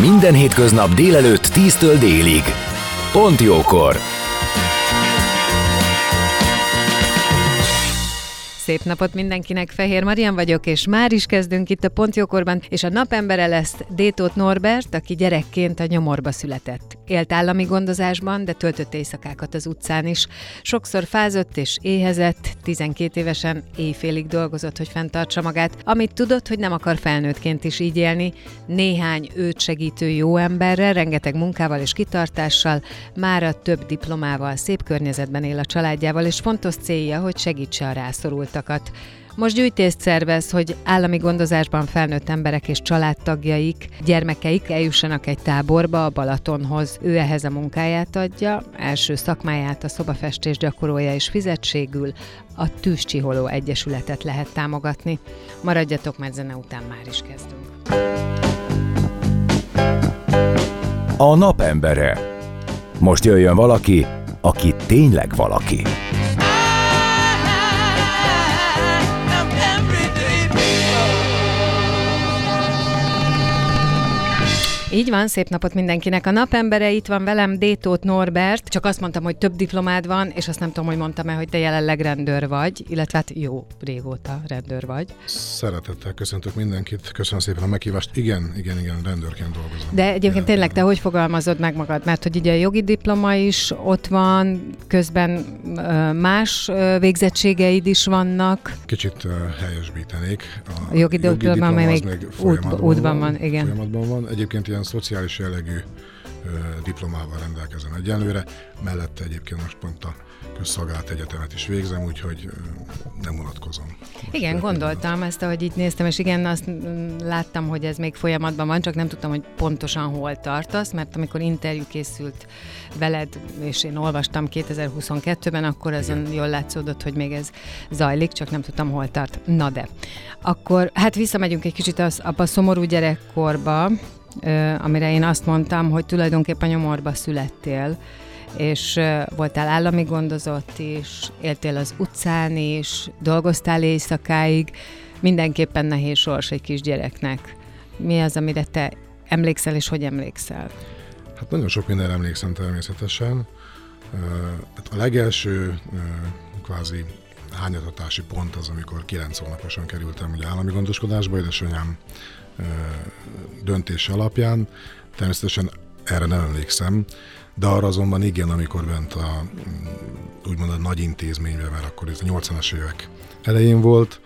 Minden hétköznap délelőtt 10-től délig. Pont jókor! Szép napot mindenkinek, Fehér Marian vagyok, és már is kezdünk itt a Pontjókorban, és a napembere lesz Détót Norbert, aki gyerekként a nyomorba született. Élt állami gondozásban, de töltött éjszakákat az utcán is. Sokszor fázott és éhezett, 12 évesen éjfélig dolgozott, hogy fenntartsa magát, amit tudott, hogy nem akar felnőttként is így élni. Néhány őt segítő jó emberrel, rengeteg munkával és kitartással, mára több diplomával, szép környezetben él a családjával, és fontos célja, hogy segítse a rászorultakat. Most gyűjtést szervez, hogy állami gondozásban felnőtt emberek és családtagjaik, gyermekeik eljussanak egy táborba a Balatonhoz. Ő ehhez a munkáját adja, első szakmáját a szobafestés gyakorolja és fizetségül a Tűzcsiholó Egyesületet lehet támogatni. Maradjatok, mert zene után már is kezdünk. A napembere. Most jöjjön valaki, aki tényleg valaki. Így van, szép napot mindenkinek. A napembere itt van velem, Détót Norbert. Csak azt mondtam, hogy több diplomád van, és azt nem tudom, hogy mondtam-e, hogy te jelenleg rendőr vagy, illetve hát jó, régóta rendőr vagy. Szeretettel köszöntök mindenkit, köszönöm szépen a meghívást. Igen, igen, igen, rendőrként dolgozom. De egyébként Igen, tényleg te hogy fogalmazod meg magad? Mert hogy ugye a jogi diploma is ott van, közben más végzettségeid is vannak. Kicsit helyesbítenék. A jogi diploma az még még út- útban van, igen. Folyamatban van. Egyébként ilyen szociális jellegű diplomával rendelkezem egyenlőre. Mellette egyébként most pont a közszolgálat egyetemet is végzem, úgyhogy nem unatkozom. Most Igen, gondoltam ezt, ahogy így néztem, és igen, azt mm, láttam, hogy ez még folyamatban van, csak nem tudtam, hogy pontosan hol tartasz, mert amikor interjú készült veled, és én olvastam 2022-ben, akkor azon jól látszódott, hogy még ez zajlik, csak nem tudtam, hol tart. Na de, akkor hát visszamegyünk egy kicsit az, abba a szomorú gyerekkorba, amire én azt mondtam, hogy tulajdonképpen nyomorba születtél, és voltál állami gondozott is, éltél az utcán is, dolgoztál éjszakáig, mindenképpen nehéz sors egy kisgyereknek. Mi az, amire te emlékszel, és hogy emlékszel? Hát nagyon sok mindenre emlékszem természetesen. Hát A legelső kvázi hányatatási pont az, amikor 9 hónaposan kerültem ugye állami gondoskodásba, édesanyám döntése alapján. Természetesen erre nem emlékszem, de arra azonban igen, amikor bent a mm, úgymond a nagy intézményben, mert akkor ez a 80-as évek elején volt,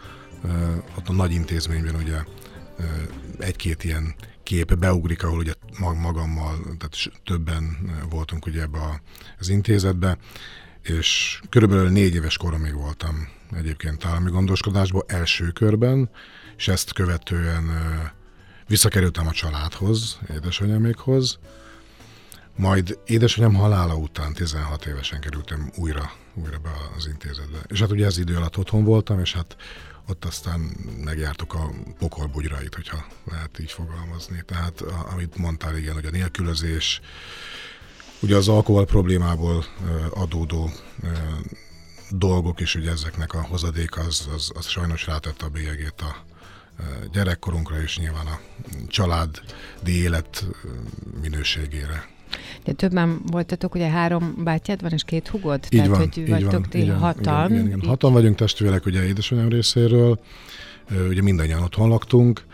ott a nagy intézményben ugye egy-két ilyen kép beugrik, ahol ugye mag- magammal, tehát többen voltunk ugye ebbe az intézetbe, és körülbelül négy éves koromig voltam egyébként állami gondoskodásban első körben, és ezt követően visszakerültem a családhoz, édesanyámékhoz, majd édesanyám halála után 16 évesen kerültem újra, újra be az intézetbe. És hát ugye ez idő alatt otthon voltam, és hát ott aztán megjártuk a pokolbugyrait, hogyha lehet így fogalmazni. Tehát amit mondtál, igen, hogy a nélkülözés, ugye az alkohol problémából adódó dolgok is, ugye ezeknek a hozadék az, az, az sajnos rátette a bélyegét a gyerekkorunkra, és nyilván a családi élet minőségére. De többen voltatok, ugye három bátyád van, és két hugod? Így Tehát, van, hogy így vagytok van, ti van, hatan. Igen, igen, igen. Hatan vagyunk testvérek, ugye édesanyám részéről, ugye mindannyian otthon laktunk,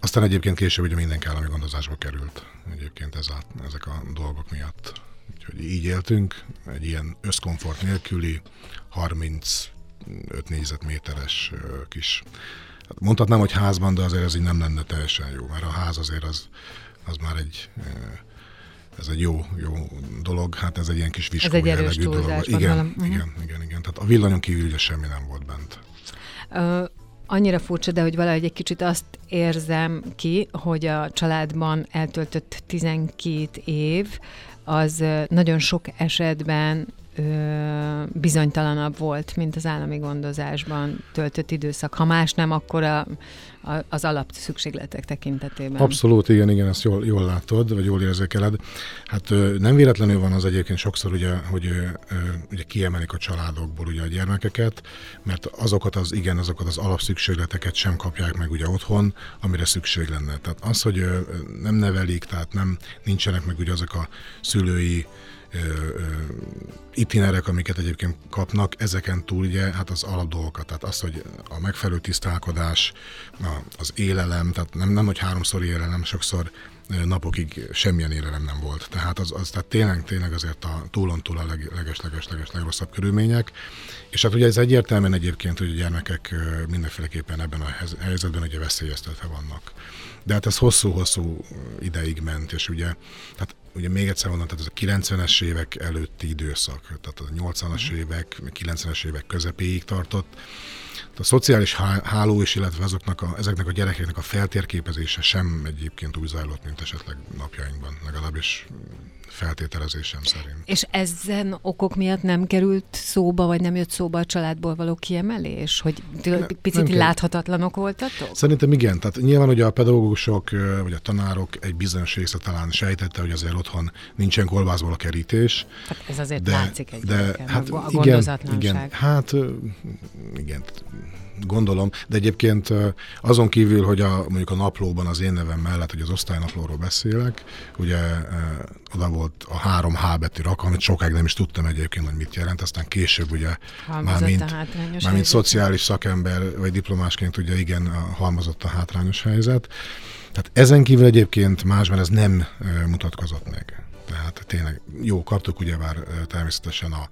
aztán egyébként később ugye mindenki állami gondozásba került egyébként ez a, ezek a dolgok miatt. Úgyhogy így éltünk, egy ilyen összkomfort nélküli 35 négyzetméteres kis, mondhatnám, hogy házban, de azért ez így nem lenne teljesen jó, mert a ház azért az, az már egy ö, ez egy jó, jó dolog, hát ez egy ilyen kis viskó egy erős dolog. Igen, gondolom. Mhm. igen, igen, igen. Tehát a villanyon kívül ugye semmi nem volt bent. Ö, annyira furcsa, de hogy valahogy egy kicsit azt érzem ki, hogy a családban eltöltött 12 év, az nagyon sok esetben bizonytalanabb volt, mint az állami gondozásban töltött időszak. Ha más nem, akkor a, a, az alap szükségletek tekintetében. Abszolút, igen, igen, ezt jól, jól látod, vagy jól érzékeled. Hát nem véletlenül van az egyébként sokszor, ugye, hogy ugye kiemelik a családokból ugye a gyermekeket, mert azokat az, igen, azokat az alapszükségleteket sem kapják meg ugye otthon, amire szükség lenne. Tehát az, hogy nem nevelik, tehát nem nincsenek meg ugye azok a szülői itinerek, amiket egyébként kapnak, ezeken túl ugye hát az alapdolgokat, tehát az, hogy a megfelelő tisztálkodás, az élelem, tehát nem, nem hogy háromszor élelem, sokszor napokig semmilyen élelem nem volt. Tehát az, az tehát tényleg, tényleg azért a túlon túl a leg, leges, leges, leges, legrosszabb körülmények. És hát ugye ez egyértelműen egyébként, hogy a gyermekek mindenféleképpen ebben a helyzetben ugye veszélyeztetve vannak. De hát ez hosszú-hosszú ideig ment, és ugye, tehát ugye még egyszer mondom, tehát ez a 90-es évek előtti időszak, tehát a 80-as mhm. évek, 90-es évek közepéig tartott. A szociális háló is, illetve azoknak a, ezeknek a gyerekeknek a feltérképezése sem egyébként úgy zajlott, mint esetleg napjainkban, legalábbis feltételezésem szerint. És ezen okok miatt nem került szóba, vagy nem jött szóba a családból való kiemelés? Hogy ne, picit láthatatlanok voltatok? Szerintem igen. Tehát nyilván ugye a pedagógusok, vagy a tanárok egy bizonyos része talán sejtette, hogy azért otthon nincsen kolbászból a kerítés. Hát ez azért de, látszik egy de, hát a igen, igen, hát igen, gondolom, de egyébként azon kívül, hogy a, mondjuk a naplóban az én nevem mellett, hogy az osztálynaplóról beszélek, ugye oda volt a három H betű rak, amit sokáig nem is tudtam egyébként, hogy mit jelent, aztán később ugye már mint, már mint szociális szakember, vagy diplomásként ugye igen, halmozott a hátrányos helyzet. Tehát ezen kívül egyébként másban ez nem mutatkozott meg. Tehát tényleg jó, kaptuk ugye már természetesen a,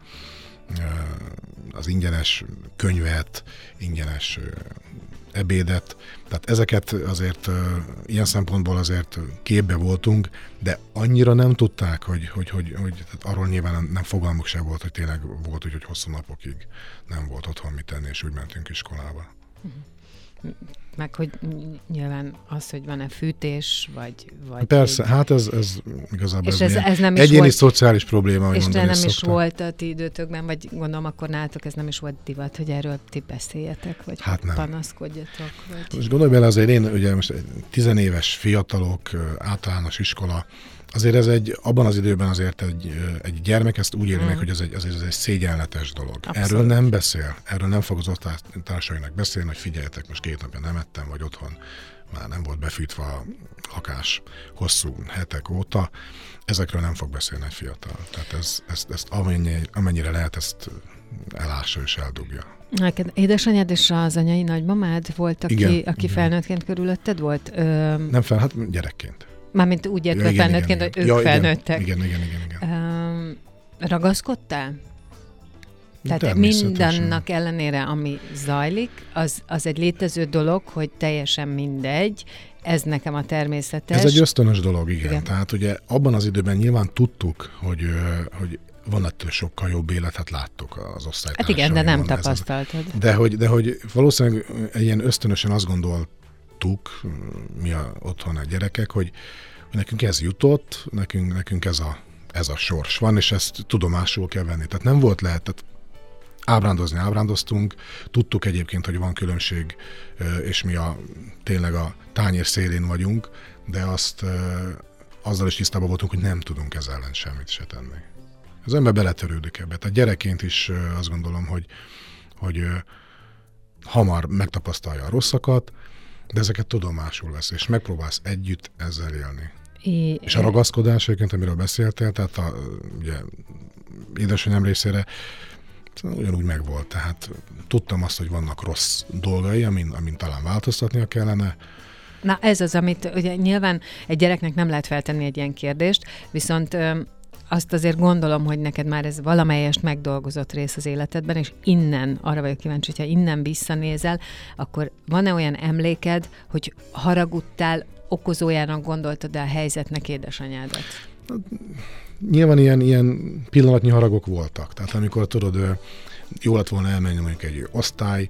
az ingyenes könyvet, ingyenes ebédet. Tehát ezeket azért ilyen szempontból azért képbe voltunk, de annyira nem tudták, hogy, hogy, hogy, hogy tehát arról nyilván nem fogalmuk se volt, hogy tényleg volt úgy, hogy hosszú napokig nem volt otthon mit tenni, és úgy mentünk iskolába. Meg hogy nyilván az, hogy van-e fűtés, vagy... vagy Persze, egy... hát ez, ez igazából és ez, ez, ez nem is egyéni volt, szociális probléma, És nem is, is volt a ti időtökben, vagy gondolom akkor nálatok ez nem is volt divat, hogy erről ti beszéljetek, vagy hát nem. panaszkodjatok. Vagy... Most gondolj bele azért én, ugye most tizenéves fiatalok, általános iskola, Azért ez egy, abban az időben azért egy, egy gyermek ezt úgy éli meg, mm. hogy ez egy, azért ez egy szégyenletes dolog. Abszolút. Erről nem beszél, erről nem fog az osztálytársainak beszélni, hogy figyeljetek, most két napja nem ettem, vagy otthon már nem volt befűtve a lakás hosszú hetek óta. Ezekről nem fog beszélni egy fiatal. Tehát ez, ezt, ezt amennyire, amennyire lehet, ezt elássa és eldugja. Neked édesanyád és az anyai nagymamád volt, aki, igen, aki igen. felnőttként körülötted volt? Ö... Nem fel, hát gyerekként. Mármint úgy értve ja, felnőttként, hogy ők ja, felnőttek. Igen, igen, igen. igen, igen. Uh, ragaszkodtál? Tehát mindennek ellenére, ami zajlik, az, az egy létező dolog, hogy teljesen mindegy, ez nekem a természetes. Ez egy ösztönös dolog, igen. igen. Tehát ugye abban az időben nyilván tudtuk, hogy, hogy van ettől sokkal jobb élet, hát láttuk az osztályt. Hát igen, de nem tapasztaltad. De hogy, de hogy valószínűleg ilyen ösztönösen azt gondolt, láttuk, mi a, otthon a gyerekek, hogy, nekünk ez jutott, nekünk, nekünk ez, a, ez a sors van, és ezt tudomásul kell venni. Tehát nem volt lehet, tehát ábrándozni ábrándoztunk, tudtuk egyébként, hogy van különbség, és mi a, tényleg a tányér szélén vagyunk, de azt azzal is tisztában voltunk, hogy nem tudunk ezzel ellen semmit se tenni. Az ember beletörődik ebbe. Tehát gyerekként is azt gondolom, hogy, hogy hamar megtapasztalja a rosszakat, de ezeket tudomásul vesz, és megpróbálsz együtt ezzel élni. É, és a ragaszkodás, egyébként, amiről beszéltél, tehát a, ugye, édesanyám részére ugyanúgy megvolt. Tehát tudtam azt, hogy vannak rossz dolgai, amin, amin talán változtatnia kellene, Na ez az, amit ugye nyilván egy gyereknek nem lehet feltenni egy ilyen kérdést, viszont azt azért gondolom, hogy neked már ez valamelyest megdolgozott rész az életedben, és innen, arra vagyok kíváncsi, hogyha innen visszanézel, akkor van-e olyan emléked, hogy haragudtál, okozójának gondoltad a helyzetnek édesanyádat? Nyilván ilyen, ilyen pillanatnyi haragok voltak. Tehát amikor tudod, jó lett volna elmenni mondjuk egy osztály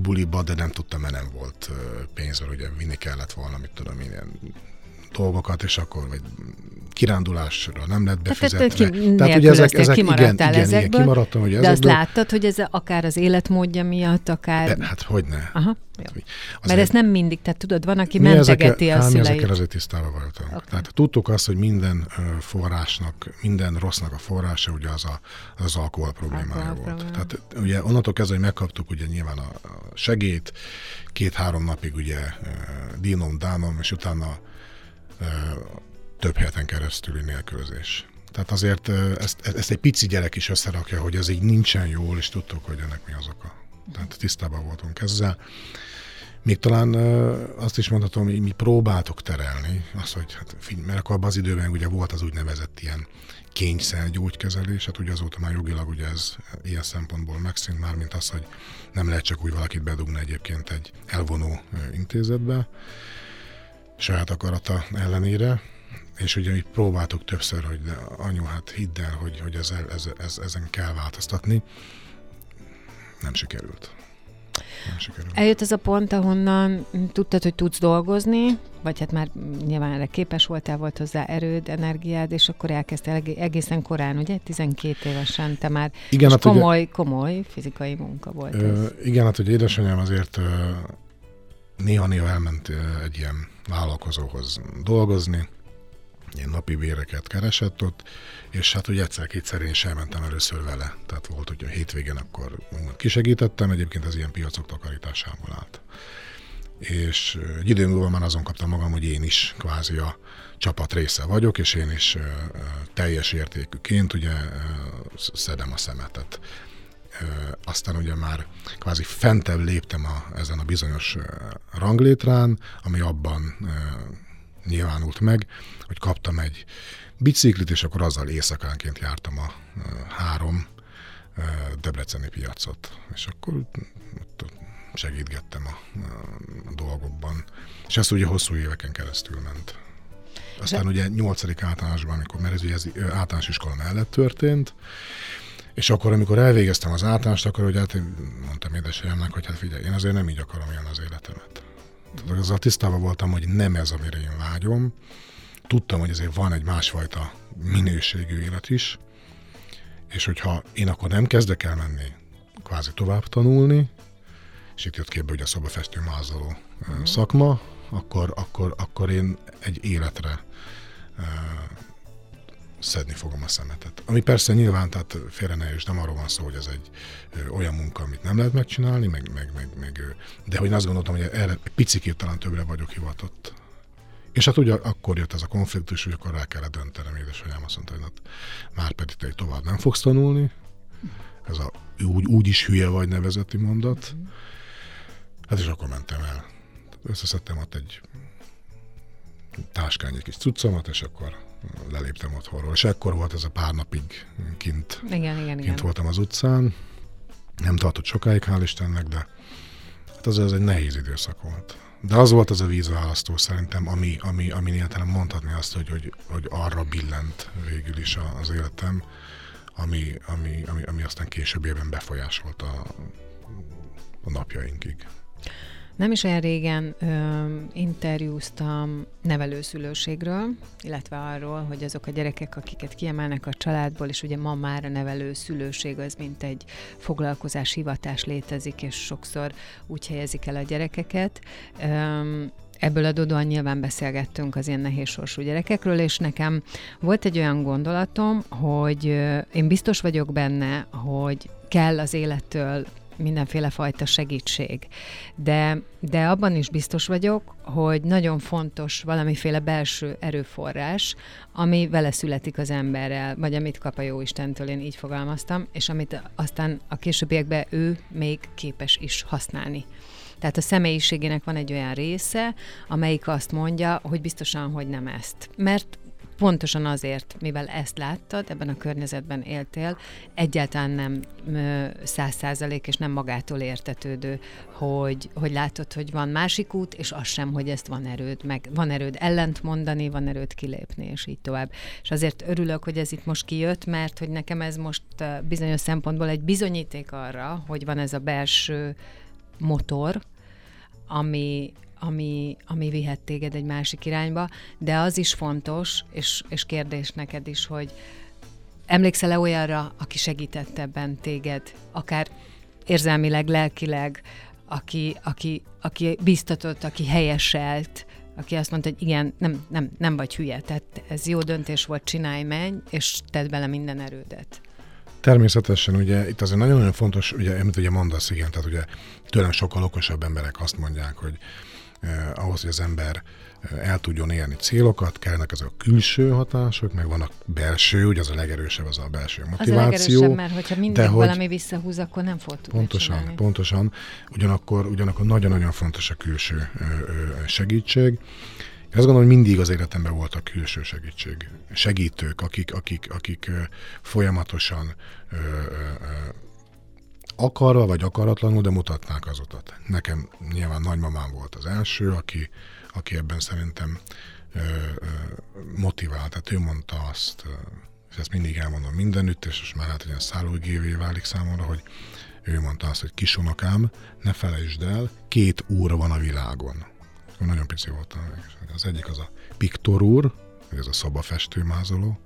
buliba, de nem tudtam, mert nem volt pénzről, ugye vinni kellett volna, mit tudom én, ilyen dolgokat, és akkor vagy kirándulásra nem lett befizetve. Tehát, ki, Tehát ugye ezek, ezek kimaradtál igen, ezekből, igen, kimaradtam, hogy de ezekből. azt láttad, hogy ez akár az életmódja miatt, akár... De, hát hogy ne. Aha, jó. Mert ez nem mindig, tehát tudod, van, aki mentegeti ezekkel, a szüleit. ezekkel azért tisztában voltam. Okay. Tehát tudtuk azt, hogy minden forrásnak, minden rossznak a forrása ugye az a, az, alkohol problémája alkohol volt. Probléma. Tehát ugye onnantól kezdve, hogy megkaptuk ugye nyilván a, a segét, két-három napig ugye dínom, dánom, és utána több heten keresztüli nélkülözés. Tehát azért ezt, ezt egy pici gyerek is összerakja, hogy ez így nincsen jól, és tudtuk, hogy ennek mi az oka. Tehát tisztában voltunk ezzel. Még talán azt is mondhatom, hogy mi próbáltok terelni, az, hogy hát mert akkor abban az időben ugye volt az úgynevezett ilyen kényszer gyógykezelés, hát ugye azóta már jogilag ugye ez ilyen szempontból megszűnt már, mint az, hogy nem lehet csak úgy valakit bedugni egyébként egy elvonó intézetbe, saját akarata ellenére, és ugye így próbáltuk többször, hogy de anyu, hát hidd el, hogy, hogy ez, ez, ez, ezen kell változtatni. Nem sikerült. Nem sikerült. Eljött ez a pont, ahonnan tudtad, hogy tudsz dolgozni, vagy hát már nyilván erre képes voltál, volt hozzá erőd, energiád, és akkor elkezdtél egészen korán, ugye? 12 évesen te már igen, hát komoly, ugye, komoly fizikai munka volt ö, ez. Igen, hát hogy édesanyám azért néha-néha elment egy ilyen vállalkozóhoz dolgozni, ilyen napi béreket keresett ott, és hát ugye egyszer-kétszer én is elmentem először vele. Tehát volt, hogy a hétvégen akkor kisegítettem, egyébként az ilyen piacok takarításából állt. És egy idő múlva már azon kaptam magam, hogy én is kvázi a csapat része vagyok, és én is teljes értékűként ugye szedem a szemetet. Aztán ugye már kvázi fentebb léptem a, ezen a bizonyos ranglétrán, ami abban nyilvánult meg, hogy kaptam egy biciklit, és akkor azzal éjszakánként jártam a három debreceni piacot. És akkor ott segítgettem a, a dolgokban. És ez ugye hosszú éveken keresztül ment. Aztán ugye nyolcadik általánosban, amikor, mert ez ugye ez általános iskola mellett történt, és akkor, amikor elvégeztem az általánost, akkor ugye hát én mondtam édesanyámnak, hogy hát figyelj, én azért nem így akarom élni az életemet. Tehát azzal tisztában voltam, hogy nem ez, amire én vágyom. Tudtam, hogy azért van egy másfajta minőségű élet is, és hogyha én akkor nem kezdek el menni kvázi tovább tanulni, és itt jött képbe ugye a szobafestő mázoló mm. szakma, akkor, akkor, akkor én egy életre szedni fogom a szemetet. Ami persze nyilván, tehát félre ne és nem arról van szó, hogy ez egy ö, olyan munka, amit nem lehet megcsinálni, meg, meg, meg, meg ö, de hogy én azt gondoltam, hogy erre picikét talán többre vagyok hivatott. És hát ugye akkor jött ez a konfliktus, hogy akkor rá kellett döntenem, édesanyám azt mondta, hogy hát már pedig te tovább nem fogsz tanulni. Ez a úgy, úgy is hülye vagy nevezeti mondat. Hát és akkor mentem el. Összeszedtem ott egy táskány egy kis cuccomat, és akkor leléptem otthonról. És ekkor volt ez a pár napig kint, igen, igen, kint igen. voltam az utcán. Nem tartott sokáig, hál' Istennek, de hát az, az egy nehéz időszak volt. De az volt az a vízválasztó szerintem, ami, ami, ami értelem mondhatni azt, hogy, hogy, hogy arra billent végül is az életem, ami, ami, ami, ami aztán később befolyásolta a, a napjainkig. Nem is olyan régen ö, interjúztam nevelőszülőségről, illetve arról, hogy azok a gyerekek, akiket kiemelnek a családból, és ugye ma már a nevelőszülőség az, mint egy foglalkozás, hivatás létezik, és sokszor úgy helyezik el a gyerekeket. Ö, Ebből adódóan nyilván beszélgettünk az ilyen nehéz sorsú gyerekekről, és nekem volt egy olyan gondolatom, hogy én biztos vagyok benne, hogy kell az élettől mindenféle fajta segítség. De, de abban is biztos vagyok, hogy nagyon fontos valamiféle belső erőforrás, ami vele születik az emberrel, vagy amit kap a jó Istentől, én így fogalmaztam, és amit aztán a későbbiekben ő még képes is használni. Tehát a személyiségének van egy olyan része, amelyik azt mondja, hogy biztosan, hogy nem ezt. Mert pontosan azért, mivel ezt láttad, ebben a környezetben éltél, egyáltalán nem száz százalék és nem magától értetődő, hogy, hogy látod, hogy van másik út, és az sem, hogy ezt van erőd, meg van erőd ellent mondani, van erőd kilépni, és így tovább. És azért örülök, hogy ez itt most kijött, mert hogy nekem ez most bizonyos szempontból egy bizonyíték arra, hogy van ez a belső motor, ami, ami, ami vihet téged egy másik irányba, de az is fontos, és, és kérdés neked is, hogy emlékszel-e olyanra, aki segített ebben téged, akár érzelmileg, lelkileg, aki, aki, aki biztatott, aki helyeselt, aki azt mondta, hogy igen, nem, nem, nem vagy hülye, tehát ez jó döntés volt, csinálj, menj, és tedd bele minden erődet. Természetesen, ugye itt azért nagyon-nagyon fontos, ugye, amit ugye mondasz, igen, tehát ugye tőlem sokkal okosabb emberek azt mondják, hogy eh, ahhoz, hogy az ember el tudjon élni célokat, kellnek ezek a külső hatások, meg vannak belső, ugye az a legerősebb, az a belső motiváció. Az a legerősebb, mert hogyha mindig hogy, valami visszahúz, akkor nem fog tudni Pontosan, csinálni. pontosan. Ugyanakkor, ugyanakkor nagyon-nagyon fontos a külső ö, ö, segítség. Én azt gondolom, hogy mindig az életemben voltak külső segítség. Segítők, akik, akik, akik folyamatosan ö, ö, akarva vagy akaratlanul, de mutatnák az utat. Nekem nyilván nagymamám volt az első, aki, aki ebben szerintem ö, ö, motivált. Tehát ő mondta azt, és ezt mindig elmondom mindenütt, és most már hát ilyen szállógévé válik számomra, hogy ő mondta azt, hogy kisunokám, ne felejtsd el, két úr van a világon. Nagyon pici voltam. Az egyik az a piktor úr, ez a szobafestőmázoló,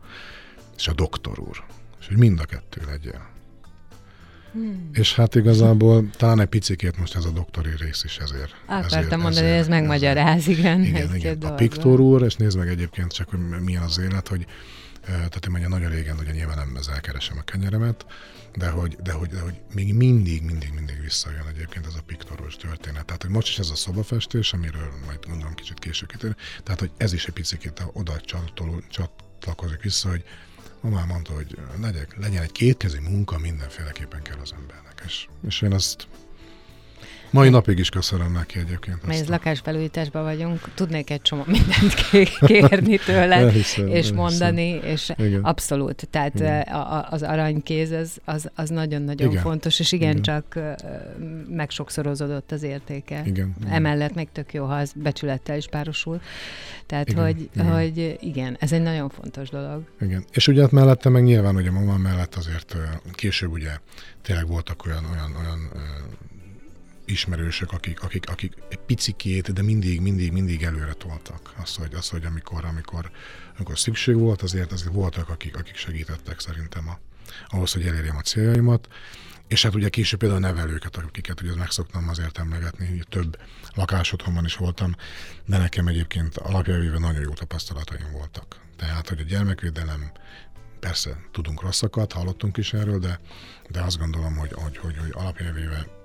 és a doktor úr. És hogy mind a kettő legyél. Hmm. És hát igazából talán egy picikét most ez a doktori rész is ezért. Akartam ezért, mondani, hogy ez megmagyaráz, igen. Igen, igen. A Piktor úr, és nézd meg egyébként csak, hogy milyen az élet, hogy tehát én mondja nagyon régen, ugye nyilván nem ezzel keresem a kenyeremet, de hogy, de hogy, de hogy még mindig, mindig, mindig visszajön egyébként ez a piktoros történet. Tehát, hogy most is ez a szobafestés, amiről majd gondolom kicsit később kitér, tehát, hogy ez is egy picit oda csatlakozik vissza, hogy mamám mondta, hogy legyek, legyen egy kétkezi munka, mindenféleképpen kell az embernek. És, és én azt Mai napig is köszönöm neki egyébként. Mi ez lakásfelújításban vagyunk, tudnék egy csomó mindent kérni tőle, és mondani, és igen. abszolút, tehát igen. az aranykéz az, az, az nagyon-nagyon igen. fontos, és igencsak igen. megsokszorozódott az értéke. Igen. Emellett még tök jó, ha az becsülettel is párosul. Tehát, igen. Hogy, igen. hogy igen, ez egy nagyon fontos dolog. Igen, és ugye hát mellette meg nyilván, hogy a mama mellett azért később ugye tényleg voltak olyan, olyan, olyan ismerősök, akik, akik, akik egy picikét, de mindig, mindig, mindig előre toltak. Az, hogy, az, hogy amikor, amikor, amikor szükség volt, azért, azért voltak, akik, akik segítettek szerintem a, ahhoz, hogy elérjem a céljaimat. És hát ugye később például a nevelőket, akiket ugye meg szoktam azért emlegetni, hogy több lakásotthonban is voltam, de nekem egyébként alapjávéve nagyon jó tapasztalataim voltak. Tehát, hogy a gyermekvédelem, persze tudunk rosszakat, hallottunk is erről, de, de azt gondolom, hogy, hogy, hogy, hogy alapjávéve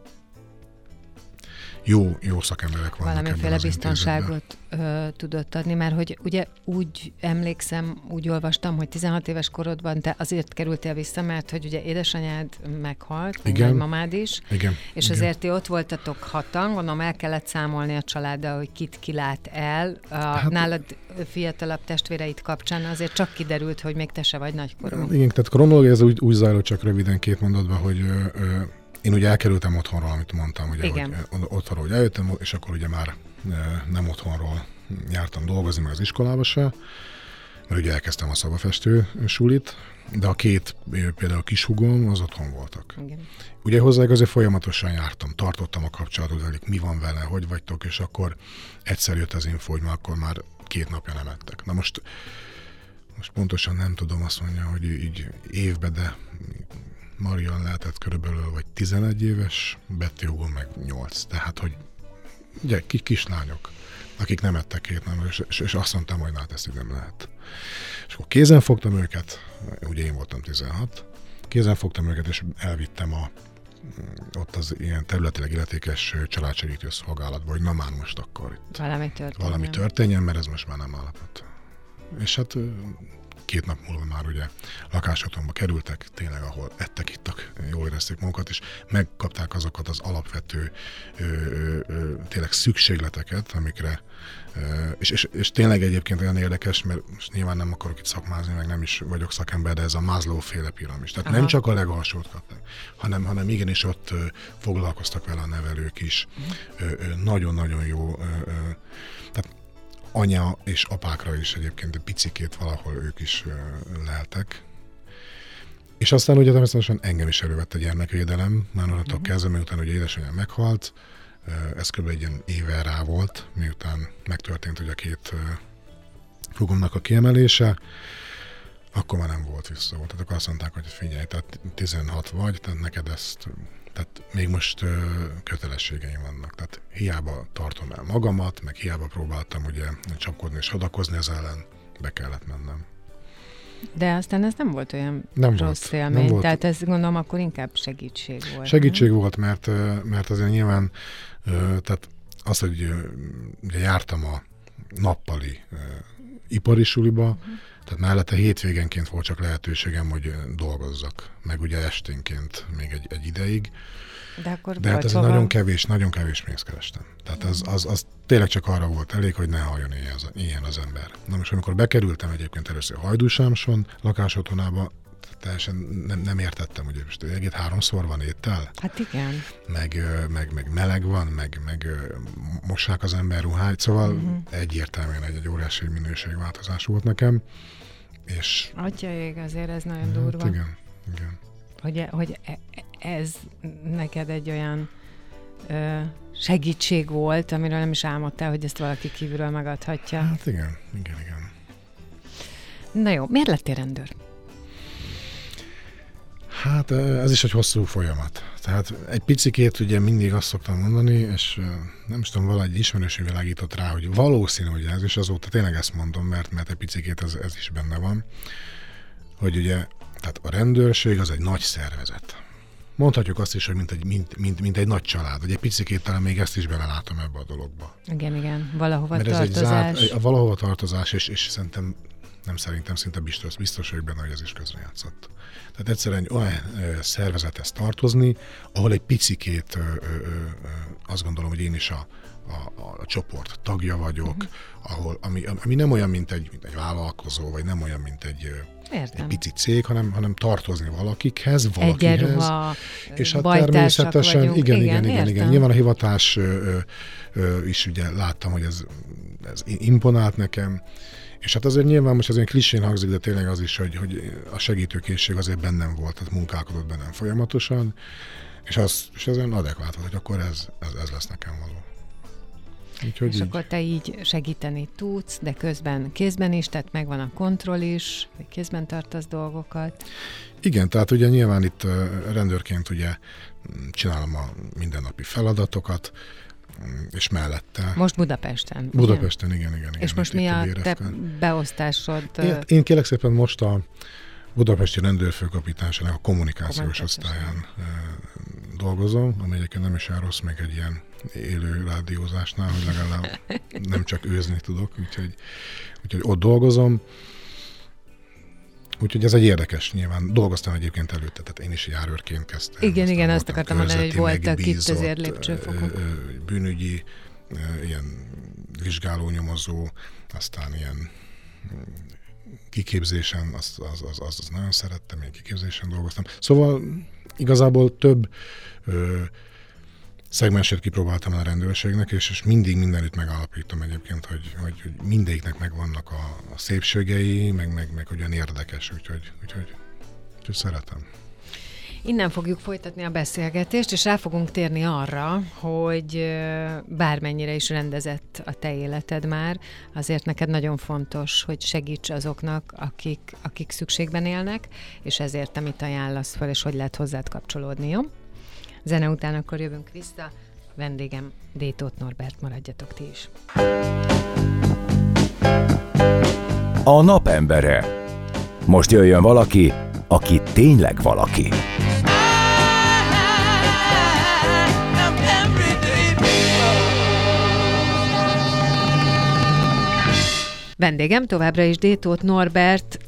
jó, jó szakemberek vannak Valamiféle biztonságot ö, tudott adni, mert hogy ugye úgy emlékszem, úgy olvastam, hogy 16 éves korodban te azért kerültél vissza, mert hogy ugye édesanyád meghalt, Igen. mamád is, Igen. és Igen. azért ti ott voltatok hatan, gondolom el kellett számolni a családdal, hogy kit kilát el. A, hát, nálad fiatalabb testvéreit kapcsán azért csak kiderült, hogy még te se vagy nagykorú. Igen, tehát kronológia ez úgy, úgy zajlott csak röviden két mondatban, hogy ö, ö, én ugye elkerültem otthonról, amit mondtam, ugye, Igen. hogy otthonról hogy eljöttem, és akkor ugye már nem otthonról jártam dolgozni, meg az iskolába se, mert ugye elkezdtem a szobafestő sulit, de a két például kishugom az otthon voltak. Igen. Ugye hozzá azért folyamatosan jártam, tartottam a kapcsolatot velük, mi van vele, hogy vagytok, és akkor egyszer jött az info, hogy már akkor már két napja nem ettek. Na most most pontosan nem tudom azt mondja, hogy így évbe, de Marian lehetett körülbelül vagy 11 éves, Betty Hugo meg 8. Tehát, hogy ugye kis kislányok, akik nem ettek két nem, és, és, és azt mondtam, hogy hát ezt így nem lehet. És akkor kézen fogtam őket, ugye én voltam 16, kézen fogtam őket, és elvittem a, ott az ilyen területileg illetékes családsegítő szolgálatba, hogy na már most akkor itt valami történjen. valami történjen, mert ez most már nem állapot. És hát két nap múlva már ugye lakásotthonba kerültek, tényleg ahol ettek, ittak, jól érezték magukat, és megkapták azokat az alapvető ö, ö, ö, tényleg szükségleteket, amikre és, és, és tényleg egyébként olyan érdekes, mert most nyilván nem akarok itt szakmázni, meg nem is vagyok szakember, de ez a Maslow féle piramis. Tehát Aha. nem csak a legalsót kaptak, hanem, hanem igenis ott foglalkoztak vele a nevelők is. Nagyon-nagyon jó. Ö, ö, tehát anya és apákra is egyébként, de picikét valahol ők is leltek. És aztán ugye természetesen engem is elővette a gyermekvédelem, már onnantól uh-huh. kezdve, miután ugye édesanyám meghalt, ez kb. egy ilyen éve rá volt, miután megtörtént ugye a két fogomnak a kiemelése, akkor már nem volt vissza. Tehát akkor azt mondták, hogy figyelj, tehát 16 vagy, tehát neked ezt, tehát még most kötelességeim vannak. Tehát hiába tartom el magamat, meg hiába próbáltam ugye csapkodni és hadakozni ez ellen, be kellett mennem. De aztán ez nem volt olyan nem rossz volt, élmény, nem volt. tehát ez gondolom akkor inkább segítség volt. Segítség nem? volt, mert, mert azért nyilván tehát az, hogy ugye jártam a nappali ipari suliba, uh-huh. Tehát mellette hétvégenként volt csak lehetőségem, hogy dolgozzak, meg ugye esténként még egy, egy ideig. De, akkor De hát ez szóval... nagyon kevés, nagyon kevés pénzt kerestem. Tehát az, az, az tényleg csak arra volt elég, hogy ne halljon ilyen az, ilyen az ember. Na most amikor bekerültem egyébként először Hajdúsámson lakásotthonába, teljesen nem, nem értettem, hogy most egy háromszor van étel. Hát igen. Meg, meg, meg meleg van, meg, meg mossák az ember ruháit, szóval uh-huh. egyértelműen egy, egy óriási minőségváltozás volt nekem. És... ég, azért ez nagyon hát, durva. Igen, igen. Hogy, hogy e, ez neked egy olyan ö, segítség volt, amiről nem is álmodtál, hogy ezt valaki kívülről megadhatja. Hát igen, igen, igen. Na jó, miért lettél rendőr? Hát ez is egy hosszú folyamat. Tehát egy picikét ugye mindig azt szoktam mondani, és nem is tudom, valahogy ismerősé világított rá, hogy valószínű, hogy ez, és azóta tényleg ezt mondom, mert, mert egy picikét ez, ez is benne van, hogy ugye tehát a rendőrség az egy nagy szervezet. Mondhatjuk azt is, hogy mint egy, mint, mint, mint egy nagy család, vagy egy picikét talán még ezt is belelátom ebbe a dologba. Igen, igen, valahova Mert tartozás. Ez egy zárt, egy, valahova tartozás, és, és szerintem nem szerintem, szinte biztos, biztos vagyok benne, hogy ez is közrejátszott. Tehát egyszerűen olyan ö, szervezethez tartozni, ahol egy picikét azt gondolom, hogy én is a, a, a, a csoport tagja vagyok, uh-huh. ahol, ami, ami nem olyan, mint egy, mint egy vállalkozó, vagy nem olyan, mint egy, Értem. egy pici cég, hanem, hanem tartozni valakikhez, valakihez. Egyenruha, és hát természetesen, vagyunk. igen, igen, igen, igen, igen. Nyilván a hivatás ö, ö, is ugye láttam, hogy ez, ez imponált nekem, és hát azért nyilván most azért klisén hangzik, de tényleg az is, hogy, hogy a segítőkészség azért bennem volt, tehát munkálkodott bennem folyamatosan, és az, és ez olyan adekvát volt, hogy akkor ez, ez, ez lesz nekem való. Úgyhogy és így. akkor te így segíteni tudsz, de közben kézben is, tehát megvan a kontroll is, hogy kézben tartasz dolgokat. Igen, tehát ugye nyilván itt rendőrként ugye csinálom a mindennapi feladatokat, és mellette. Most Budapesten. Budapesten, ugye? igen, igen, igen. És most mi a te beosztásod? Én, én kérlek szépen most a Budapesti rendőrfőkapitánysának a kommunikációs osztályán dolgozom, ami egyébként nem is jár rossz még egy ilyen élő rádiózásnál, hogy legalább nem csak őzni tudok, úgyhogy, úgyhogy ott dolgozom. Úgyhogy ez egy érdekes, nyilván dolgoztam egyébként előtte, tehát én is járőrként kezdtem. Igen, igen, azt akartam mondani, hogy voltak itt azért lépcsőfokok. Bűnügyi, ilyen vizsgáló nyomozó, aztán ilyen kiképzésen, azt, az, az, az, az nagyon szerettem, én kiképzésen dolgoztam. Szóval igazából több ö, szegmenset kipróbáltam a rendőrségnek, és, és mindig mindenütt megállapítom egyébként, hogy, hogy, hogy mindegyiknek megvannak a, a szépségei, meg, meg, meg olyan érdekes, úgyhogy, úgyhogy, úgyhogy szeretem. Innen fogjuk folytatni a beszélgetést, és rá fogunk térni arra, hogy bármennyire is rendezett a te életed már, azért neked nagyon fontos, hogy segíts azoknak, akik, akik szükségben élnek, és ezért te mit ajánlasz fel, és hogy lehet hozzád kapcsolódni, jó? Zene után akkor jövünk vissza. Vendégem Détót Norbert, maradjatok ti is. A napembere. Most jöjjön valaki, aki tényleg valaki. Vendégem továbbra is Détót Norbert,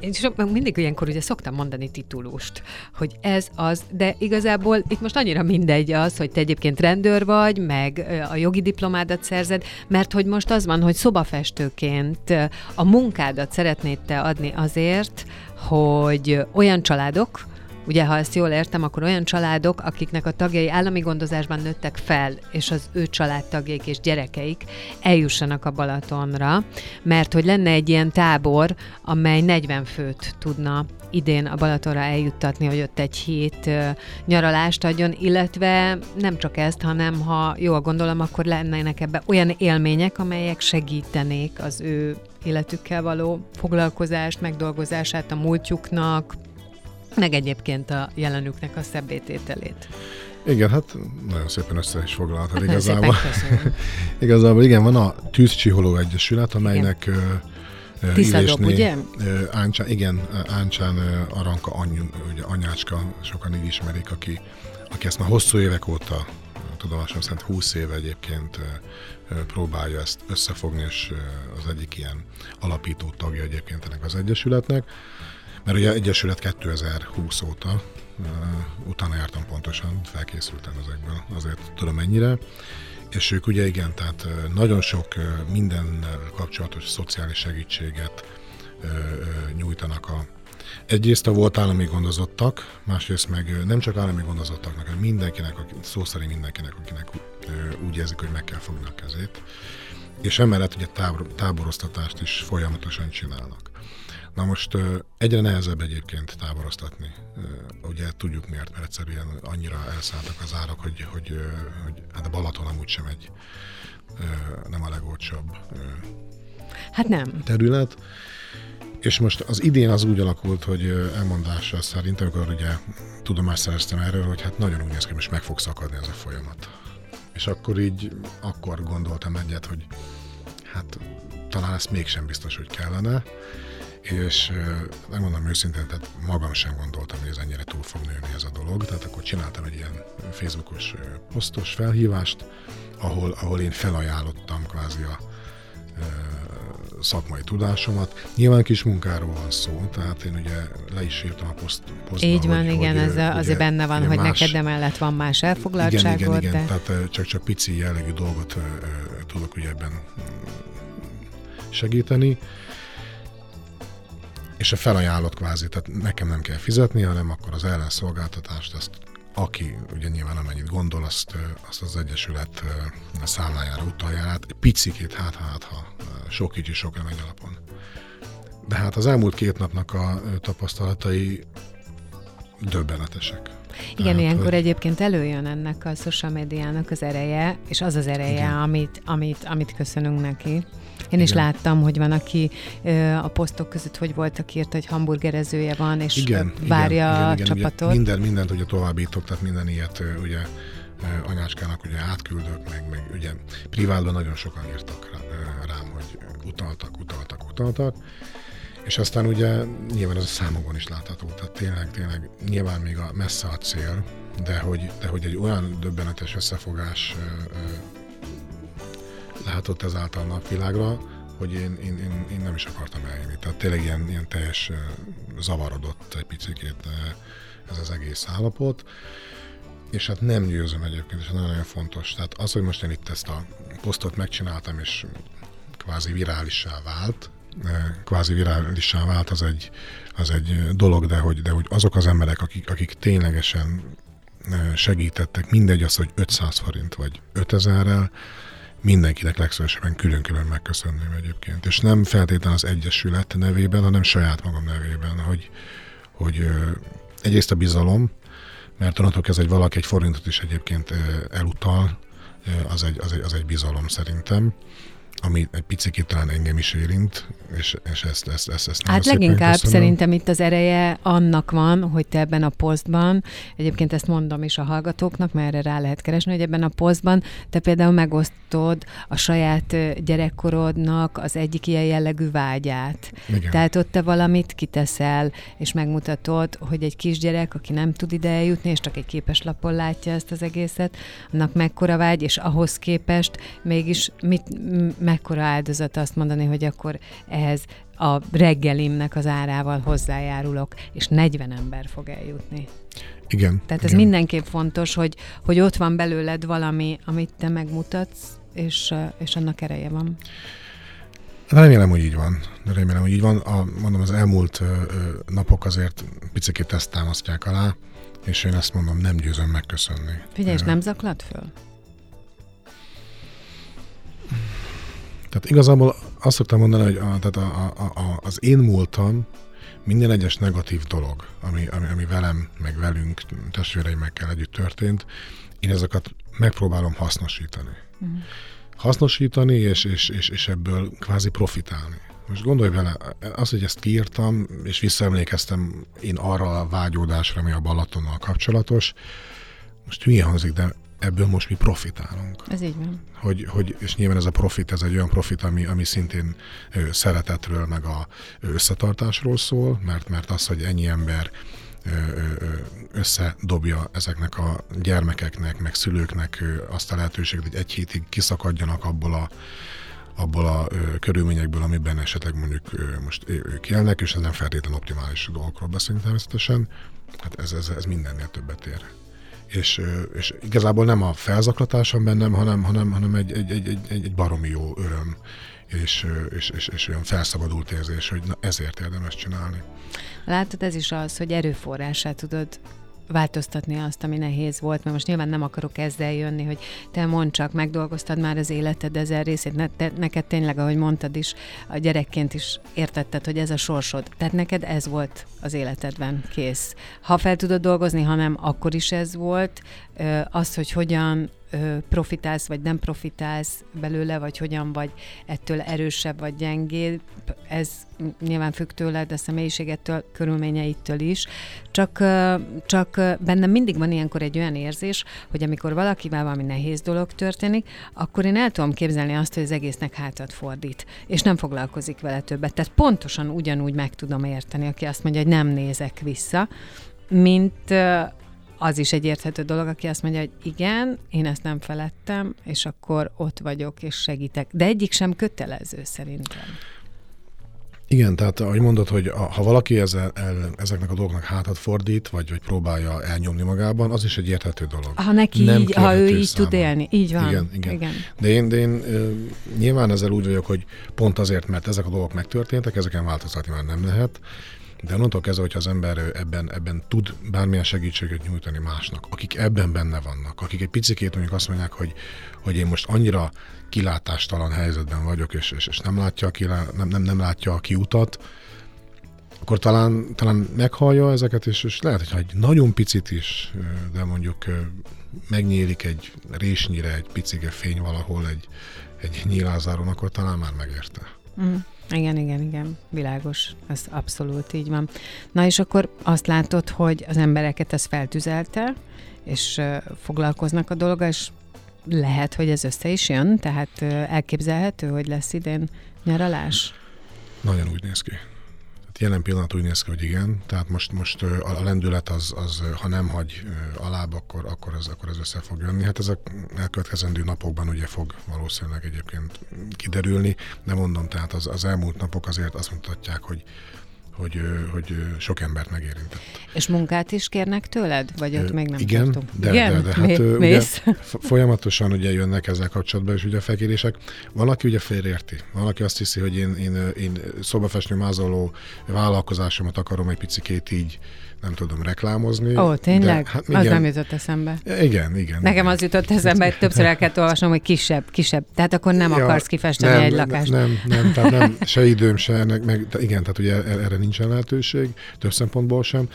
én sok, mindig ilyenkor ugye szoktam mondani titulust, hogy ez az, de igazából itt most annyira mindegy az, hogy te egyébként rendőr vagy, meg a jogi diplomádat szerzed, mert hogy most az van, hogy szobafestőként a munkádat szeretnéd te adni azért, hogy olyan családok, Ugye, ha ezt jól értem, akkor olyan családok, akiknek a tagjai állami gondozásban nőttek fel, és az ő családtagjaik és gyerekeik eljussanak a Balatonra, mert hogy lenne egy ilyen tábor, amely 40 főt tudna idén a Balatonra eljuttatni, hogy ott egy hét nyaralást adjon, illetve nem csak ezt, hanem ha jól gondolom, akkor lennének ebbe olyan élmények, amelyek segítenék az ő életükkel való foglalkozást, megdolgozását a múltjuknak, meg egyébként a jelenüknek a szebbétételét. Igen, hát nagyon szépen össze is foglaltad igazából. igazából igen, van a Tűzcsiholó Egyesület, amelynek igen. Tisztadob, ugye? Áncsán, igen, Áncsán Aranka anyu, ugye anyácska, sokan így ismerik, aki, aki ezt már hosszú évek óta, tudomásom szerint 20 éve egyébként próbálja ezt összefogni, és az egyik ilyen alapító tagja egyébként ennek az Egyesületnek. Mert ugye Egyesület 2020 óta, utána jártam pontosan, felkészültem ezekből, azért tudom mennyire, és ők ugye igen, tehát nagyon sok mindennel kapcsolatos szociális segítséget nyújtanak a Egyrészt a volt állami gondozottak, másrészt meg nem csak állami gondozottaknak, hanem mindenkinek, szó szerint mindenkinek, akinek úgy érzik, hogy meg kell fogni a kezét. És emellett ugye tábor, táboroztatást is folyamatosan csinálnak. Na most egyre nehezebb egyébként táboroztatni. Ugye tudjuk miért, mert egyszerűen annyira elszálltak az árak, hogy, hogy, hogy hát a Balaton amúgy sem egy nem a legolcsóbb hát nem. terület. És most az idén az úgy alakult, hogy elmondása szerint, amikor ugye tudomást szereztem erről, hogy hát nagyon úgy néz ki, hogy meg fog szakadni ez a folyamat. És akkor így, akkor gondoltam egyet, hogy hát talán ezt mégsem biztos, hogy kellene és megmondom őszintén, tehát magam sem gondoltam, hogy ez ennyire túl fog nőni ez a dolog, tehát akkor csináltam egy ilyen Facebookos posztos felhívást, ahol, ahol én felajánlottam kvázi a szakmai tudásomat. Nyilván kis munkáról van szó, tehát én ugye le is írtam a poszt, posztban, Így van, hogy, igen, hogy, ez a, azért benne van, hogy más, neked emellett van más elfoglaltságod. Igen, igen, igen, tehát csak-csak pici jellegű dolgot tudok ugye ebben segíteni és a felajánlott kvázi, tehát nekem nem kell fizetni, hanem akkor az ellenszolgáltatást, ezt aki ugye nyilván amennyit gondol, azt, azt az Egyesület számlájára utalja át, picikét, hát, hát, ha sok kicsi, sok remény alapon. De hát az elmúlt két napnak a tapasztalatai döbbenetesek. Igen, Tehát, ilyenkor hogy... egyébként előjön ennek a social médiának az ereje, és az az ereje, amit, amit, amit köszönünk neki. Én is láttam, hogy van, aki a posztok között, hogy voltak írt, hogy hamburgerezője van, és igen, várja igen, igen, a csapatot. Ugye minden, mindent ugye továbbítok, tehát minden ilyet ugye anyáskának ugye átküldök, meg, meg ugye privátban nagyon sokan írtak rám, hogy utaltak, utaltak, utaltak, és aztán ugye nyilván ez a számokon is látható, tehát tényleg, tényleg nyilván még a messze a cél, de hogy, de hogy egy olyan döbbenetes összefogás látott ezáltal napvilágra, hogy én, én, én, én nem is akartam eljönni. Tehát tényleg ilyen, ilyen teljes zavarodott egy picit ez az egész állapot. És hát nem győzöm egyébként, és nagyon-nagyon fontos. Tehát az, hogy most én itt ezt a posztot megcsináltam, és kvázi virálissá vált, kvázi virálissá vált, az egy, az egy dolog, de hogy, de hogy azok az emberek, akik, akik ténylegesen segítettek, mindegy az, hogy 500 forint vagy 5000-rel, mindenkinek legszívesebben külön-külön megköszönném egyébként. És nem feltétlenül az Egyesület nevében, hanem saját magam nevében, hogy, hogy egyrészt a bizalom, mert onnantól ez egy valaki egy forintot is egyébként elutal, az egy, az egy, az egy bizalom szerintem ami egy picit talán engem is érint, és, és ezt, ezt, ezt, ezt Hát leginkább köszönöm. szerintem itt az ereje annak van, hogy te ebben a posztban, egyébként ezt mondom is a hallgatóknak, mert erre rá lehet keresni, hogy ebben a posztban te például megosztod a saját gyerekkorodnak az egyik ilyen jellegű vágyát. Igen. Tehát ott te valamit kiteszel, és megmutatod, hogy egy kisgyerek, aki nem tud ide eljutni, és csak egy képeslapon látja ezt az egészet, annak mekkora vágy, és ahhoz képest mégis mit, mekkora áldozat azt mondani, hogy akkor ehhez a reggelimnek az árával hozzájárulok, és 40 ember fog eljutni. Igen. Tehát ez igen. mindenképp fontos, hogy, hogy ott van belőled valami, amit te megmutatsz, és, és annak ereje van. Remélem, hogy így van. Remélem, hogy így van. A, mondom, az elmúlt napok azért picit ezt támasztják alá, és én ezt mondom, nem győzöm megköszönni. Figyelj, és nem zaklat föl? Tehát igazából azt szoktam mondani, hogy a, tehát a, a, a, az én múltam minden egyes negatív dolog, ami, ami, ami velem, meg velünk, testvéreimekkel együtt történt, én ezeket megpróbálom hasznosítani. Uh-huh. Hasznosítani, és, és, és, és ebből kvázi profitálni. Most gondolj vele, az, hogy ezt kiírtam, és visszaemlékeztem én arra a vágyódásra, ami a Balatonnal kapcsolatos, most hülye hangzik, de ebből most mi profitálunk. Ez így van. Hogy, hogy, és nyilván ez a profit, ez egy olyan profit, ami, ami szintén ö, szeretetről, meg a összetartásról szól, mert, mert az, hogy ennyi ember összedobja ezeknek a gyermekeknek, meg szülőknek azt a lehetőséget, hogy egy hétig kiszakadjanak abból a abból a ö, körülményekből, amiben esetleg mondjuk ö, most ők élnek, és ez nem feltétlenül optimális dolgokról beszélünk természetesen, hát ez, ez, ez mindennél többet ér és, és igazából nem a felzaklatásom bennem, hanem, hanem, hanem egy, egy, egy, egy, egy baromi jó öröm, és, és, és, és olyan felszabadult érzés, hogy na ezért érdemes csinálni. Látod, ez is az, hogy erőforrását tudod változtatni azt, ami nehéz volt, mert most nyilván nem akarok ezzel jönni, hogy te mondd csak, megdolgoztad már az életed ezer részét, ne, te, neked tényleg, ahogy mondtad is, a gyerekként is értetted, hogy ez a sorsod. Tehát neked ez volt az életedben, kész. Ha fel tudod dolgozni, ha nem, akkor is ez volt. Az, hogy hogyan profitálsz, vagy nem profitálsz belőle, vagy hogyan vagy ettől erősebb, vagy gyengébb, ez nyilván függ tőled, a személyiségettől, körülményeittől is. Csak, csak bennem mindig van ilyenkor egy olyan érzés, hogy amikor valakivel valami nehéz dolog történik, akkor én el tudom képzelni azt, hogy az egésznek hátat fordít, és nem foglalkozik vele többet. Tehát pontosan ugyanúgy meg tudom érteni, aki azt mondja, hogy nem nézek vissza, mint az is egy érthető dolog, aki azt mondja, hogy igen, én ezt nem felettem, és akkor ott vagyok, és segítek. De egyik sem kötelező szerintem. Igen, tehát ahogy mondod, hogy a, ha valaki ezzel, el, ezeknek a dolgoknak hátat fordít, vagy, vagy próbálja elnyomni magában, az is egy érthető dolog. Ha neki Nem így, ha ő így tud élni. Így van. Igen, igen. igen. De én, de én nyilván ezzel úgy vagyok, hogy pont azért, mert ezek a dolgok megtörténtek, ezeken változtatni már nem lehet, de onnantól kezdve, hogyha az ember ebben, ebben tud bármilyen segítséget nyújtani másnak, akik ebben benne vannak, akik egy picikét mondjuk azt mondják, hogy, hogy én most annyira kilátástalan helyzetben vagyok, és, és, és nem, látja a kilá, nem, nem, nem látja a kiutat, akkor talán, talán meghallja ezeket, és, és lehet, hogy egy nagyon picit is, de mondjuk megnyílik egy résnyire, egy picike fény valahol, egy, egy nyílázáron, akkor talán már megérte. Mm. Igen, igen, igen, világos, ez abszolút így van. Na és akkor azt látod, hogy az embereket ez feltüzelte, és foglalkoznak a dolga, és lehet, hogy ez össze is jön, tehát elképzelhető, hogy lesz idén nyaralás? Nagyon úgy néz ki. Jelen pillanat úgy néz ki, hogy igen, tehát most, most a lendület az, az ha nem hagy alább, akkor, akkor, ez, akkor ez össze fog jönni. Hát ez a elkövetkezendő napokban ugye fog valószínűleg egyébként kiderülni, de mondom, tehát az, az elmúlt napok azért azt mutatják, hogy, hogy, hogy sok embert megérintett. És munkát is kérnek tőled? Vagy ott még nem Igen, tartunk? de, Igen? de, de hát ugye, folyamatosan ugye jönnek ezzel kapcsolatban is ugye a felkérések. Van, aki ugye félreérti. Van, aki azt hiszi, hogy én, én, én szobafestő mázoló vállalkozásomat akarom egy picikét így nem tudom reklámozni. Ó, tényleg? De, hát az nem jutott eszembe. Igen, igen. Nekem az jutott eszembe, hogy többször el kell olvasnom, hogy kisebb, kisebb. Tehát akkor nem ja, akarsz kifesteni nem, egy lakást. Nem, nem, tehát nem, se időm, se, meg igen, tehát ugye erre nincsen lehetőség, több szempontból sem.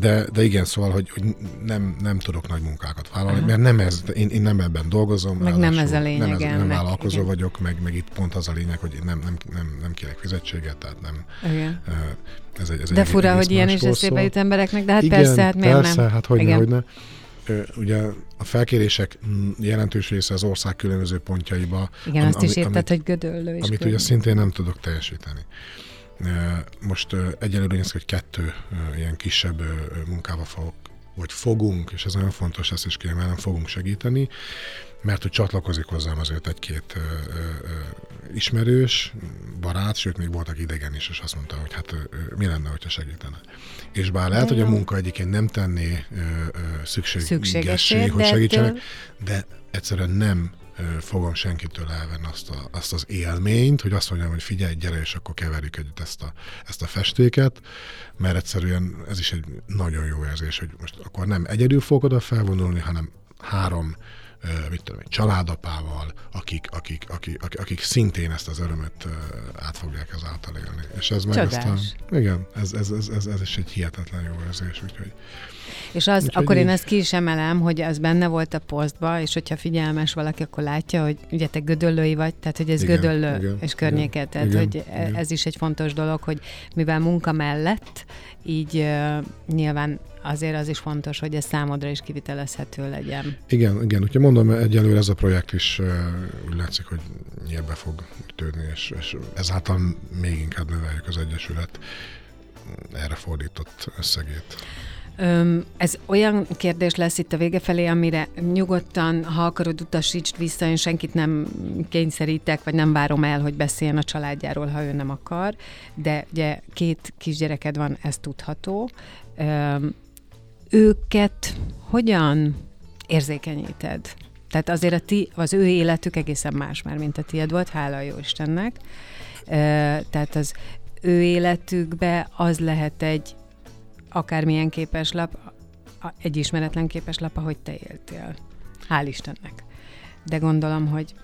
De, de igen, szóval, hogy, hogy nem, nem tudok nagy munkákat vállalni, Aha. mert nem ez, én, én nem ebben dolgozom. Meg nem ez a lényeg. Nem, ez, nem vállalkozó igen. vagyok, meg, meg itt pont az a lényeg, hogy nem, nem, nem, nem kérek fizetséget, tehát nem. Igen. Ez egy, ez de egy fura, hogy ilyen is eszébe jut embereknek, de hát igen, persze, hát miért persze, nem? hát hogyne, hogyne. Ugye a felkérések jelentős része az ország különböző pontjaiba. Igen, am, azt is érted, amit, hogy gödöllő is. Amit gödöllő. ugye szintén nem tudok teljesíteni. Most egyelőre néz hogy kettő ilyen kisebb munkába fogok hogy fogunk, és ez nagyon fontos, ezt is kiemelem, fogunk segíteni, mert hogy csatlakozik hozzám azért egy-két ö, ö, ismerős, barát, sőt még voltak idegen is, és azt mondta, hogy hát ö, mi lenne, hogyha segítene. És bár lehet, hogy a munka egyébként nem tenné szükségessé, hogy segítsenek, de egyszerűen nem fogom senkitől elvenni azt, a, azt az élményt, hogy azt mondjam, hogy figyelj, gyere, és akkor keverjük együtt ezt a, ezt a festéket, mert egyszerűen ez is egy nagyon jó érzés, hogy most akkor nem egyedül fogok oda felvonulni, hanem három mit tudom, egy családapával, akik, akik, akik, akik, akik szintén ezt az örömöt át fogják ezáltal élni. És ez meg aztán, igen, ez, ez, ez, ez, ez is egy hihetetlen jó érzés, úgyhogy és az, Úgyhogy akkor én ezt ki is emelem, hogy az benne volt a posztba, és hogyha figyelmes valaki, akkor látja, hogy ugye te gödöllői vagy, tehát hogy ez igen, gödöllő igen, és környéket, igen, tehát igen, hogy igen. ez is egy fontos dolog, hogy mivel munka mellett, így uh, nyilván azért az is fontos, hogy ez számodra is kivitelezhető legyen. Igen, igen. Úgyhogy mondom, egyelőre ez a projekt is úgy látszik, hogy nyílbe fog törni, és, és ezáltal még inkább növeljük az Egyesület erre fordított összegét. Ez olyan kérdés lesz itt a vége felé, amire nyugodtan, ha akarod, utasítsd vissza, én senkit nem kényszerítek, vagy nem várom el, hogy beszéljen a családjáról, ha ő nem akar, de ugye két kisgyereked van, ez tudható. Őket hogyan érzékenyíted? Tehát azért a ti, az ő életük egészen más már, mint a tiéd volt, hála jó Istennek. Tehát az ő életükbe az lehet egy akármilyen képeslap, egy ismeretlen képeslap, ahogy te éltél. Hál' Istennek. De gondolom, hogy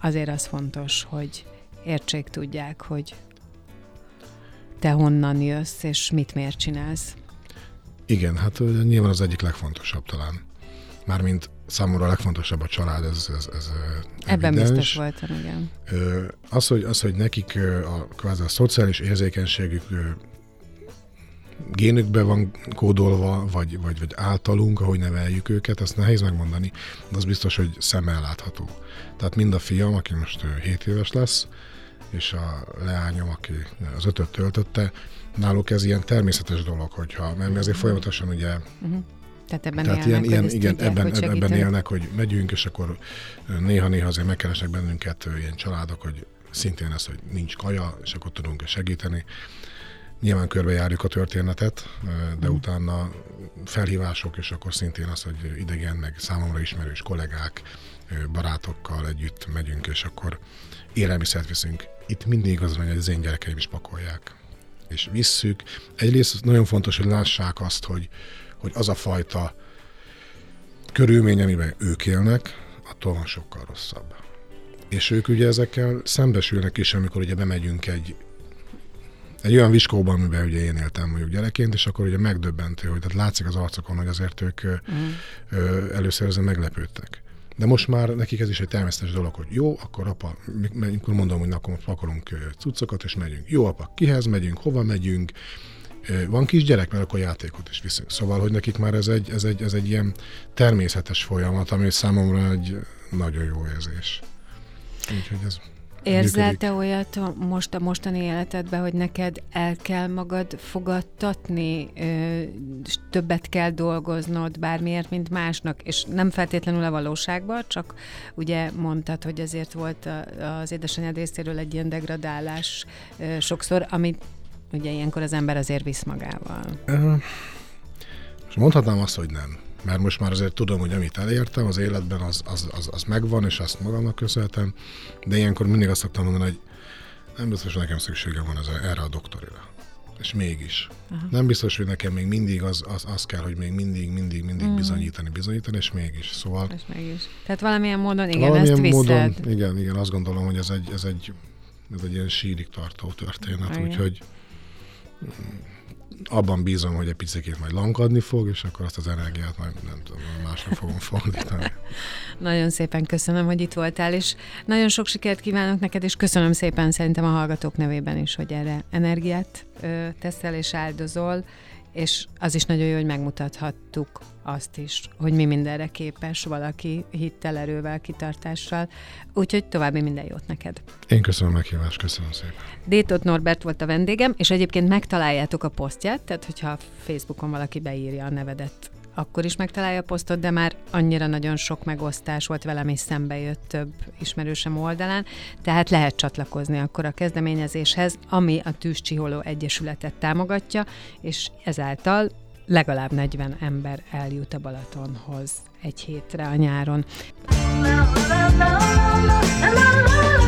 azért az fontos, hogy értsék tudják, hogy te honnan jössz, és mit miért csinálsz. Igen, hát nyilván az egyik legfontosabb talán. Mármint számomra a legfontosabb a család, ez, ez, ez Ebben evidens. biztos voltam, igen. Az, hogy, az, hogy nekik a, kvázi a szociális érzékenységük génükbe van kódolva, vagy, vagy, vagy általunk, ahogy neveljük őket, azt nehéz megmondani, de az biztos, hogy szemmel látható. Tehát mind a fiam, aki most 7 éves lesz, és a leányom, aki az ötöt töltötte, náluk ez ilyen természetes dolog, hogyha, mert mi azért folyamatosan ugye uh-huh. Tehát ebben Tehát élnek, ilyen, ilyen, igen, tudják, ebben, ebben élnek, hogy megyünk, és akkor néha-néha azért megkeresnek bennünket ilyen családok, hogy szintén ez, hogy nincs kaja, és akkor tudunk segíteni. Nyilván körbejárjuk a történetet, de mm. utána felhívások, és akkor szintén az, hogy idegen, meg számomra ismerős kollégák, barátokkal együtt megyünk, és akkor élelmiszert viszünk. Itt mindig az van, hogy az én gyerekeim is pakolják. És visszük. Egyrészt nagyon fontos, hogy lássák azt, hogy, hogy az a fajta körülmény, amiben ők élnek, attól van sokkal rosszabb. És ők ugye ezekkel szembesülnek is, amikor ugye bemegyünk egy egy olyan viskóban, amiben ugye én éltem mondjuk gyerekként, és akkor ugye megdöbbentő, hogy tehát látszik az arcokon, hogy azért ők uh-huh. először ezen meglepődtek. De most már nekik ez is egy természetes dolog, hogy jó, akkor apa, mikor mondom, hogy akkor pakolunk cuccokat, és megyünk. Jó, apa, kihez megyünk, hova megyünk, van kis gyerek, mert akkor játékot is viszünk. Szóval, hogy nekik már ez egy, ez egy, ez egy ilyen természetes folyamat, ami számomra egy nagyon jó érzés. Úgyhogy ez Érzel te olyat most a mostani életedben, hogy neked el kell magad fogadtatni, többet kell dolgoznod bármiért, mint másnak, és nem feltétlenül a valóságban, csak ugye mondtad, hogy azért volt az édesanyád részéről egy ilyen degradálás sokszor, amit ugye ilyenkor az ember azért visz magával. Most mondhatnám azt, hogy nem mert most már azért tudom, hogy amit elértem az életben, az, az, az, az megvan, és azt magamnak köszönhetem, de ilyenkor mindig azt szoktam mondani, hogy nem biztos, hogy nekem szükségem van ez, erre a doktorira. És mégis. Aha. Nem biztos, hogy nekem még mindig az, az, az kell, hogy még mindig, mindig, mindig mm. bizonyítani, bizonyítani, és mégis. Szóval... És mégis. Tehát valamilyen módon, igen, valamilyen ezt viszed. módon, igen, igen, azt gondolom, hogy ez egy, ez egy, ez egy ilyen sírig tartó történet, igen. úgyhogy abban bízom, hogy egy picit majd lankadni fog, és akkor azt az energiát majd nem tudom, másra fogom fordítani. nagyon szépen köszönöm, hogy itt voltál, és nagyon sok sikert kívánok neked, és köszönöm szépen szerintem a hallgatók nevében is, hogy erre energiát ö, teszel és áldozol, és az is nagyon jó, hogy megmutathattuk azt is, hogy mi mindenre képes valaki hittel, erővel, kitartással. Úgyhogy további minden jót neked. Én köszönöm a meghívást, köszönöm szépen. Détot Norbert volt a vendégem, és egyébként megtaláljátok a posztját, tehát hogyha Facebookon valaki beírja a nevedet akkor is megtalálja a posztot, de már annyira nagyon sok megosztás volt velem, és szembe jött több ismerősem oldalán, tehát lehet csatlakozni akkor a kezdeményezéshez, ami a Tűzcsiholó Egyesületet támogatja, és ezáltal legalább 40 ember eljut a Balatonhoz egy hétre a nyáron. La, la, la, la, la, la, la, la.